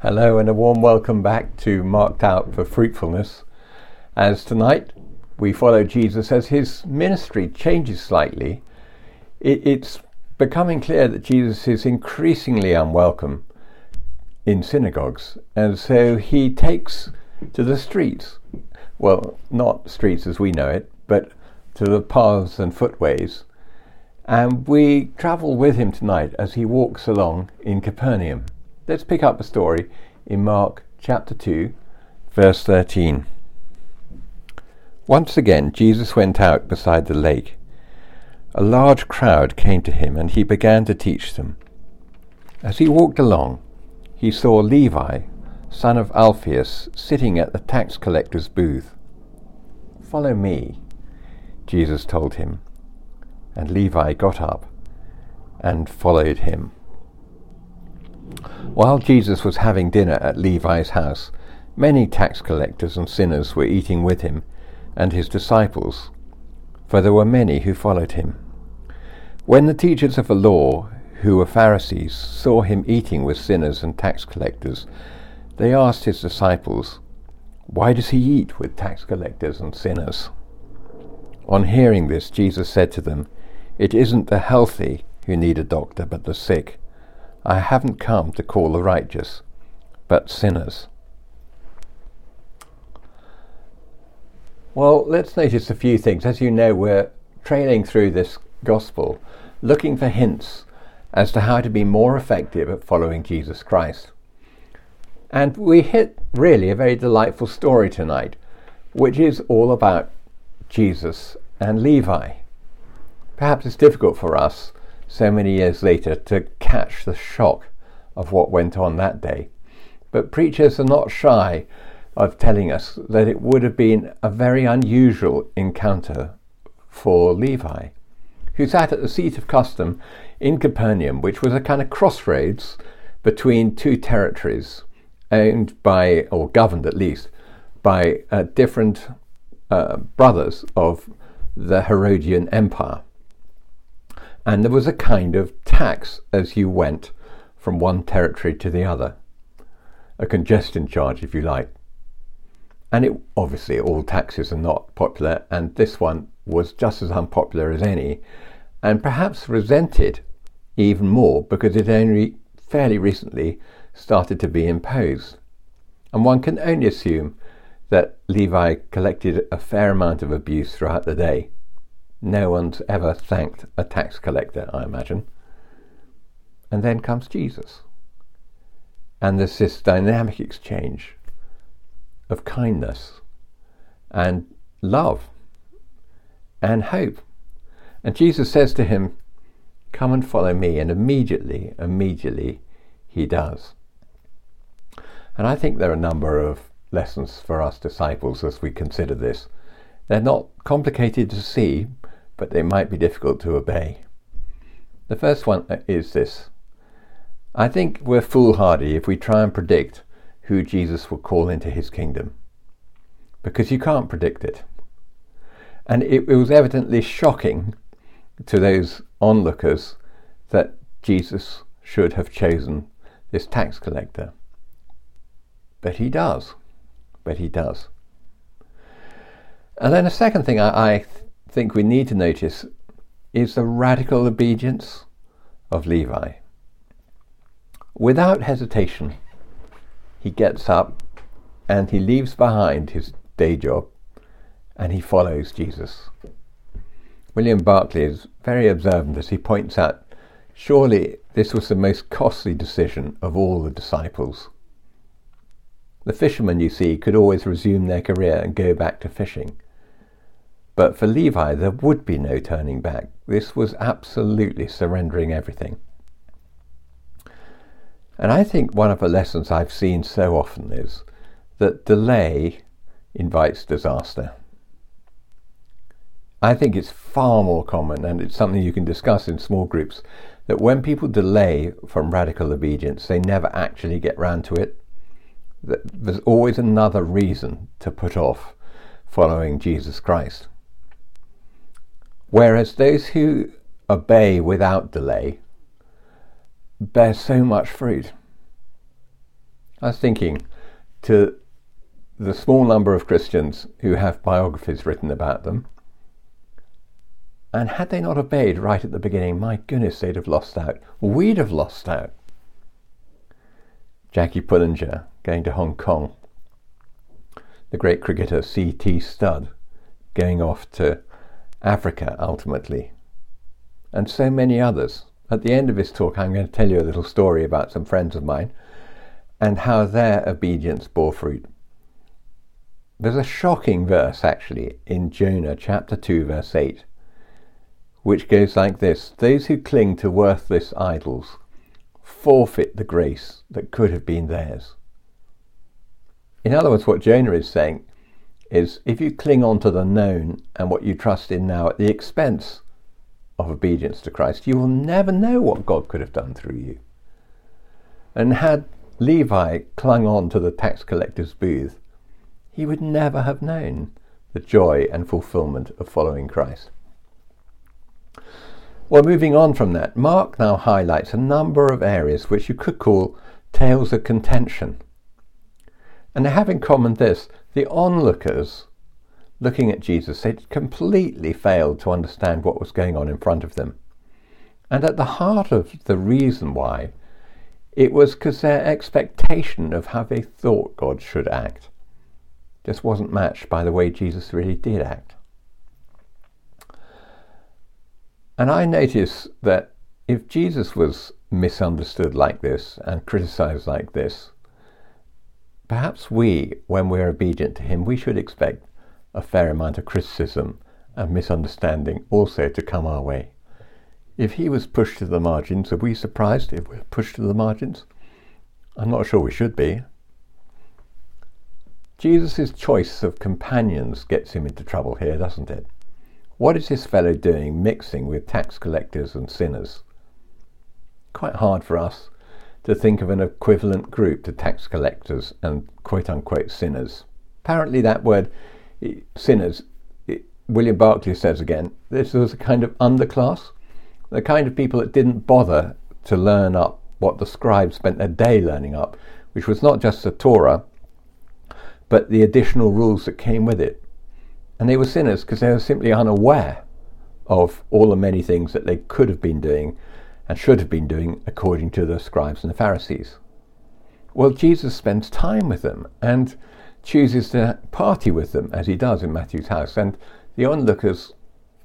Hello, and a warm welcome back to Marked Out for Fruitfulness. As tonight we follow Jesus as his ministry changes slightly, it, it's becoming clear that Jesus is increasingly unwelcome in synagogues, and so he takes to the streets. Well, not streets as we know it, but to the paths and footways. And we travel with him tonight as he walks along in Capernaum. Let's pick up the story in Mark chapter 2, verse 13. Once again, Jesus went out beside the lake. A large crowd came to him, and he began to teach them. As he walked along, he saw Levi, son of Alphaeus, sitting at the tax collector's booth. Follow me, Jesus told him. And Levi got up and followed him. While Jesus was having dinner at Levi's house, many tax collectors and sinners were eating with him and his disciples, for there were many who followed him. When the teachers of the law, who were Pharisees, saw him eating with sinners and tax collectors, they asked his disciples, Why does he eat with tax collectors and sinners? On hearing this, Jesus said to them, It isn't the healthy who need a doctor, but the sick. I haven't come to call the righteous, but sinners. Well, let's notice a few things. As you know, we're trailing through this gospel, looking for hints as to how to be more effective at following Jesus Christ. And we hit really a very delightful story tonight, which is all about Jesus and Levi. Perhaps it's difficult for us so many years later to catch the shock of what went on that day. But preachers are not shy of telling us that it would have been a very unusual encounter for Levi, who sat at the seat of custom in Capernaum, which was a kind of crossroads between two territories owned by, or governed at least, by uh, different uh, brothers of the Herodian Empire and there was a kind of tax as you went from one territory to the other, a congestion charge, if you like. And it obviously all taxes are not popular, and this one was just as unpopular as any, and perhaps resented even more because it only fairly recently started to be imposed. And one can only assume that Levi collected a fair amount of abuse throughout the day. No one's ever thanked a tax collector, I imagine. And then comes Jesus. And there's this dynamic exchange of kindness and love and hope. And Jesus says to him, Come and follow me. And immediately, immediately, he does. And I think there are a number of lessons for us disciples as we consider this. They're not complicated to see, but they might be difficult to obey. The first one is this I think we're foolhardy if we try and predict who Jesus will call into his kingdom, because you can't predict it. And it, was evidently shocking to those onlookers that Jesus should have chosen this tax collector. But he does. But he does. And then a second thing I, I think we need to notice is the radical obedience of Levi. Without hesitation, he gets up and he leaves behind his day job and he follows Jesus. William Barclay is very observant as he points out surely this was the most costly decision of all the disciples. The fishermen, you see, could always resume their career and go back to fishing. But for Levi, there would be no turning back. This was absolutely surrendering everything. And I think one of the lessons I've seen so often is that delay invites disaster. I think it's far more common, and it's something you can discuss in small groups, that when people delay from radical obedience, they never actually get round to it. There's always another reason to put off following Jesus Christ. Whereas those who obey without delay bear so much fruit. I was thinking to the small number of Christians who have biographies written about them, and had they not obeyed right at the beginning, my goodness, they'd have lost out. We'd have lost out. Jackie Pullinger going to Hong Kong. The great cricketer C.T. Studd going off to Africa ultimately. And so many others. At the end of this talk, I'm going to tell you a little story about some friends of mine and how their obedience bore fruit. There's a shocking verse actually in Jonah chapter 2, verse 8 which goes like this Those who cling to worthless idols forfeit the grace that could have been theirs. In other words, what Jonah is saying is if you cling on to the known and what you trust in now at the expense of obedience to Christ, you will never know what God could have done through you. And had Levi clung on to the tax collector's booth, he would never have known the joy and fulfillment of following Christ. Well, moving on from that, Mark now highlights a number of areas which you could call tales of contention. And they have in common this the onlookers looking at Jesus had completely failed to understand what was going on in front of them. And at the heart of the reason why, it was because their expectation of how they thought God should act just wasn't matched by the way Jesus really did act. And I notice that if Jesus was misunderstood like this and criticized like this, perhaps we, when we're obedient to him, we should expect a fair amount of criticism and misunderstanding also to come our way. If he was pushed to the margins, are we surprised if we're pushed to the margins? I'm not sure we should be. Jesus' choice of companions gets him into trouble here, doesn't it? What is this fellow doing mixing with tax collectors and sinners? Quite hard for us to think of an equivalent group to tax collectors and quote unquote sinners. Apparently, that word, sinners, William Barclay says again, this was a kind of underclass, the kind of people that didn't bother to learn up what the scribes spent their day learning up, which was not just the Torah, but the additional rules that came with it. And they were sinners because they were simply unaware of all the many things that they could have been doing and should have been doing according to the scribes and the Pharisees. Well, Jesus spends time with them and chooses to party with them as he does in Matthew's house. And the onlookers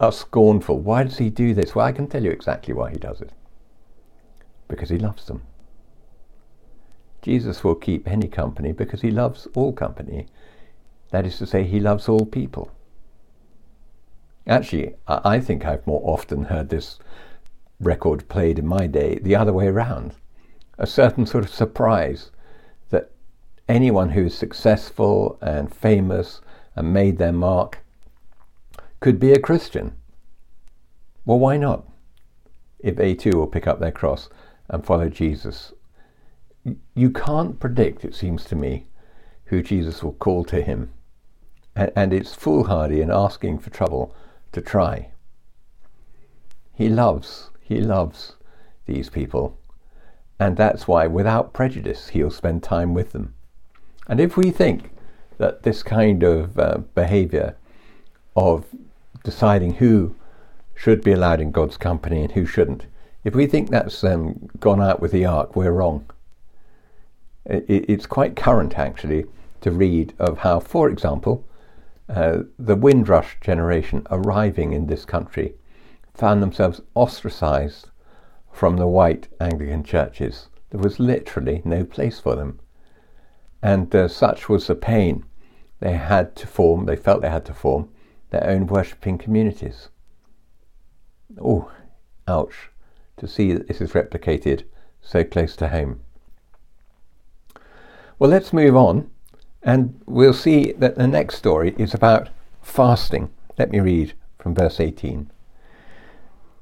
are scornful. Why does he do this? Well, I can tell you exactly why he does it. Because he loves them. Jesus will keep any company because he loves all company. That is to say, he loves all people. Actually, I think I've more often heard this record played in my day the other way around. A certain sort of surprise that anyone who is successful and famous and made their mark could be a Christian. Well, why not? If they too will pick up their cross and follow Jesus. You can't predict, it seems to me, who Jesus will call to him. And it's foolhardy in asking for trouble to try. He loves, he loves these people. And that's why, without prejudice, he'll spend time with them. And if we think that this kind of uh, behavior of deciding who should be allowed in God's company and who shouldn't, if we think that's um, gone out with the ark, we're wrong. It, it's quite current, actually, to read of how, for example, uh, the Windrush generation arriving in this country found themselves ostracized from the white Anglican churches. There was literally no place for them. And uh, such was the pain they had to form, they felt they had to form, their own worshipping communities. Oh, ouch, to see that this is replicated so close to home. Well, let's move on and we'll see that the next story is about fasting. Let me read from verse 18.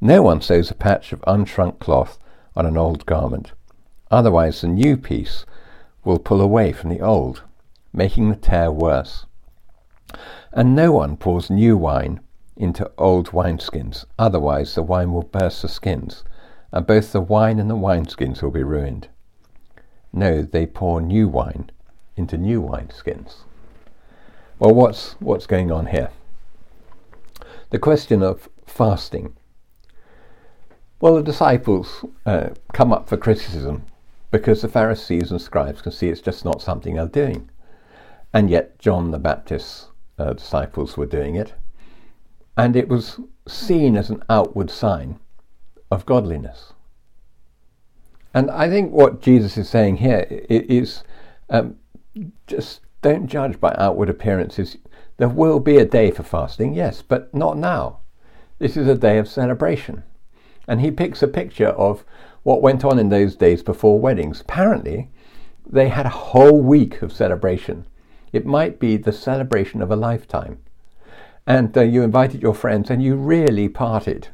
No one sews a patch of unshrunk cloth on an old garment. Otherwise, the new piece will pull away from the old, making the tear worse. And no one pours new wine into old wineskins, otherwise the wine will burst the skins, and both the wine and the wineskins will be ruined. No, they pour new wine into new wineskins. Well, what's, what's going on here? The question of fasting. Well, the disciples uh, come up for criticism because the Pharisees and scribes can see it's just not something they're doing. And yet, John the Baptist's uh, disciples were doing it. And it was seen as an outward sign of godliness. And I think what Jesus is saying here is um, just don't judge by outward appearances. There will be a day for fasting, yes, but not now. This is a day of celebration. And he picks a picture of what went on in those days before weddings. Apparently, they had a whole week of celebration. It might be the celebration of a lifetime. And uh, you invited your friends and you really parted.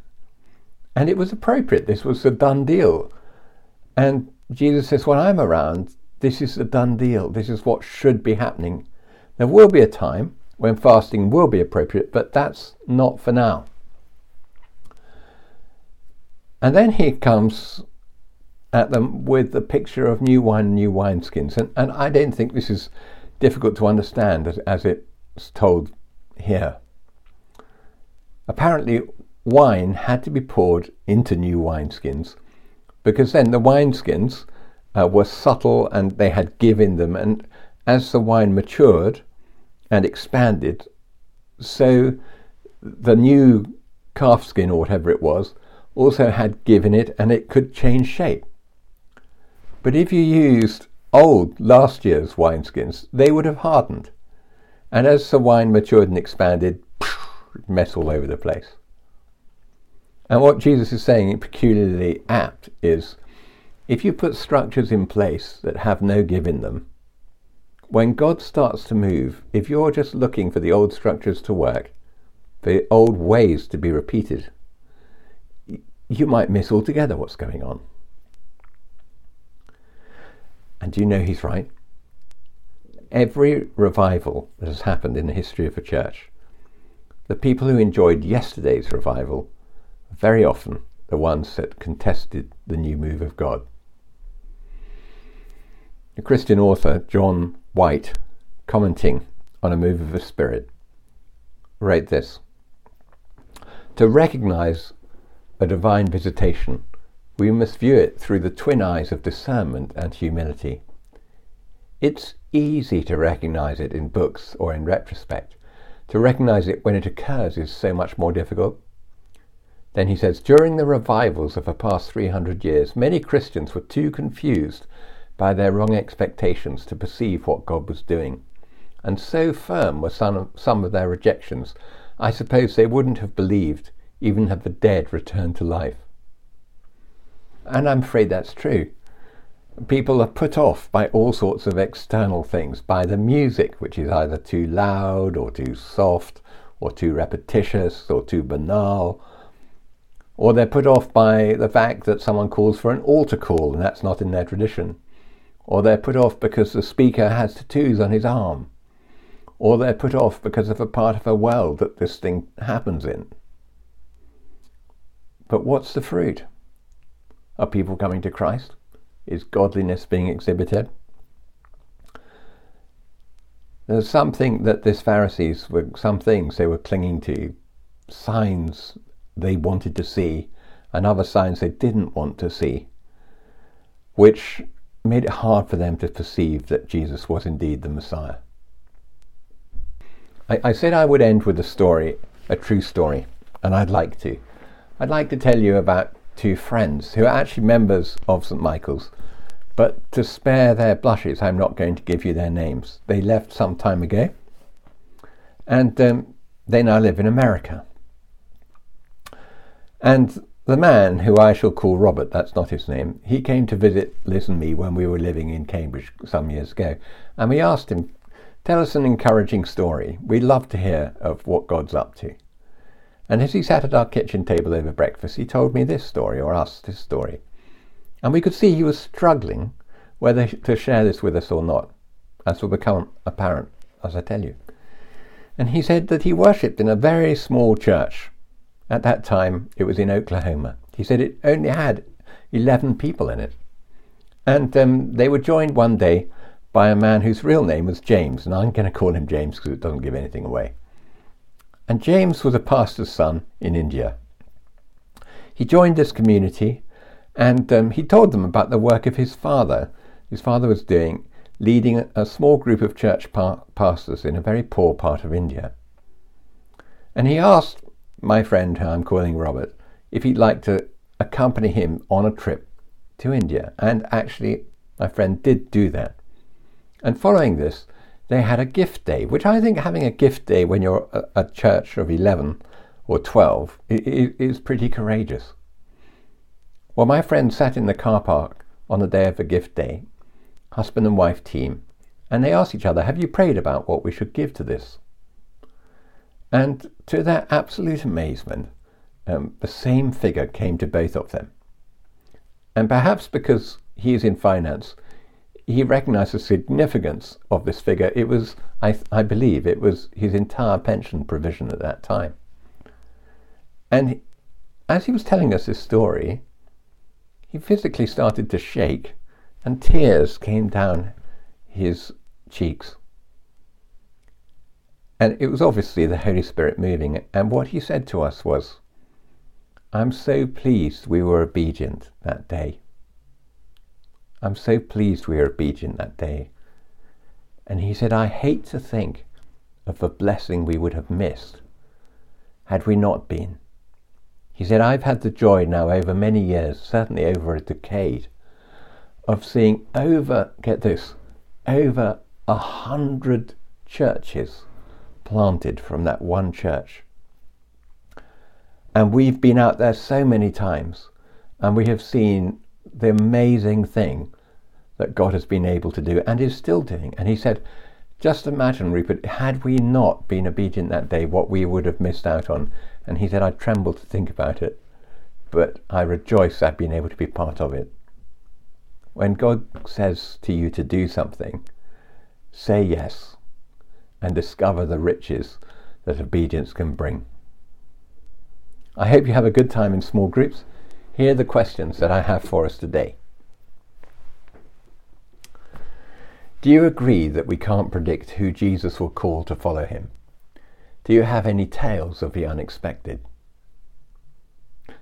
And it was appropriate. This was a done deal. And Jesus says, When I'm around, this is a done deal. This is what should be happening. There will be a time when fasting will be appropriate, but that's not for now. And then he comes at them with the picture of new wine, new wineskins. And, and I don't think this is difficult to understand as, as it's told here. Apparently, wine had to be poured into new wineskins because then the wineskins uh, were subtle and they had give in them. And as the wine matured and expanded, so the new calfskin or whatever it was also had give in it and it could change shape. But if you used old last year's wineskins, they would have hardened. And as the wine matured and expanded, mess all over the place. And what Jesus is saying, peculiarly apt, is if you put structures in place that have no give in them, when God starts to move, if you're just looking for the old structures to work, the old ways to be repeated, you might miss altogether what's going on. And do you know he's right? Every revival that has happened in the history of a church, the people who enjoyed yesterday's revival are very often the ones that contested the new move of God. The Christian author John White, commenting on a move of the Spirit, wrote this To recognize a divine visitation, we must view it through the twin eyes of discernment and humility. It's easy to recognize it in books or in retrospect. To recognize it when it occurs is so much more difficult. Then he says, during the revivals of the past 300 years, many Christians were too confused by their wrong expectations to perceive what God was doing. And so firm were some of, some of their rejections, I suppose they wouldn't have believed even have the dead return to life. And I'm afraid that's true. People are put off by all sorts of external things, by the music, which is either too loud or too soft or too repetitious or too banal. Or they're put off by the fact that someone calls for an altar call and that's not in their tradition or they're put off because the speaker has tattoos on his arm, or they're put off because of a part of a world that this thing happens in. But what's the fruit? Are people coming to Christ? Is godliness being exhibited? There's something that this Pharisees were, some things they were clinging to, signs they wanted to see, and other signs they didn't want to see, which made it hard for them to perceive that Jesus was indeed the Messiah. I, I, said I would end with a story, a true story, and I'd like to. I'd like to tell you about two friends who are actually members of St. Michael's, but to spare their blushes, I'm not going to give you their names. They left some time ago, and um, they now live in America. And the man, who I shall call Robert, that's not his name, he came to visit Liz and me when we were living in Cambridge some years ago, and we asked him Tell us an encouraging story. We'd love to hear of what God's up to. And as he sat at our kitchen table over breakfast, he told me this story, or us this story. And we could see he was struggling whether to share this with us or not, as will become apparent as I tell you. And he said that he worshipped in a very small church. At that time, it was in Oklahoma. He said it only had 11 people in it. And um, they were joined one day by a man whose real name was James, and I'm going to call him James because it doesn't give anything away. And James was a pastor's son in India. He joined this community and um, he told them about the work of his father. His father was doing, leading a small group of church pa- pastors in a very poor part of India. And he asked my friend, who I'm calling Robert, if he'd like to accompany him on a trip to India. And actually, my friend did do that. And following this, they had a gift day, which I think having a gift day when you're a, church of 11 or 12 is, is pretty courageous. Well, my friend sat in the car park on the day of the gift day, husband and wife team, and they asked each other, Have you prayed about what we should give to this? And to their absolute amazement, um, the same figure came to both of them. And perhaps because he is in finance, he recognized the significance of this figure. It was, I, I believe, it was his entire pension provision at that time. And as he was telling us his story, he physically started to shake, and tears came down his cheeks. And it was obviously the Holy Spirit moving. And what he said to us was, I'm so pleased we were obedient that day. I'm so pleased we were obedient that day. And he said, I hate to think of the blessing we would have missed had we not been. He said, I've had the joy now over many years, certainly over a decade, of seeing over, get this, over a hundred churches planted from that one church. And we've been out there so many times, and we have seen the amazing thing that God has been able to do and is still doing. And he said, just imagine, Rupert, had we not been obedient that day, what we would have missed out on. And he said, I tremble to think about it, but I rejoice at being able to be part of it. When God says to you to do something, say yes and discover the riches that obedience can bring. I hope you have a good time in small groups. Here are the questions that I have for us today. Do you agree that we can't predict who Jesus will call to follow him? Do you have any tales of the unexpected?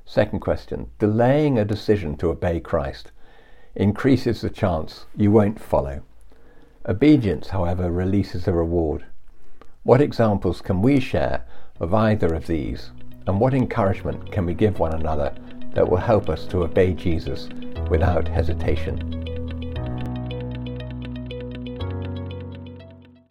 Second question Delaying a decision to obey Christ increases the chance you won't follow. Obedience, however, releases a reward. What examples can we share of either of these, and what encouragement can we give one another that will help us to obey Jesus without hesitation.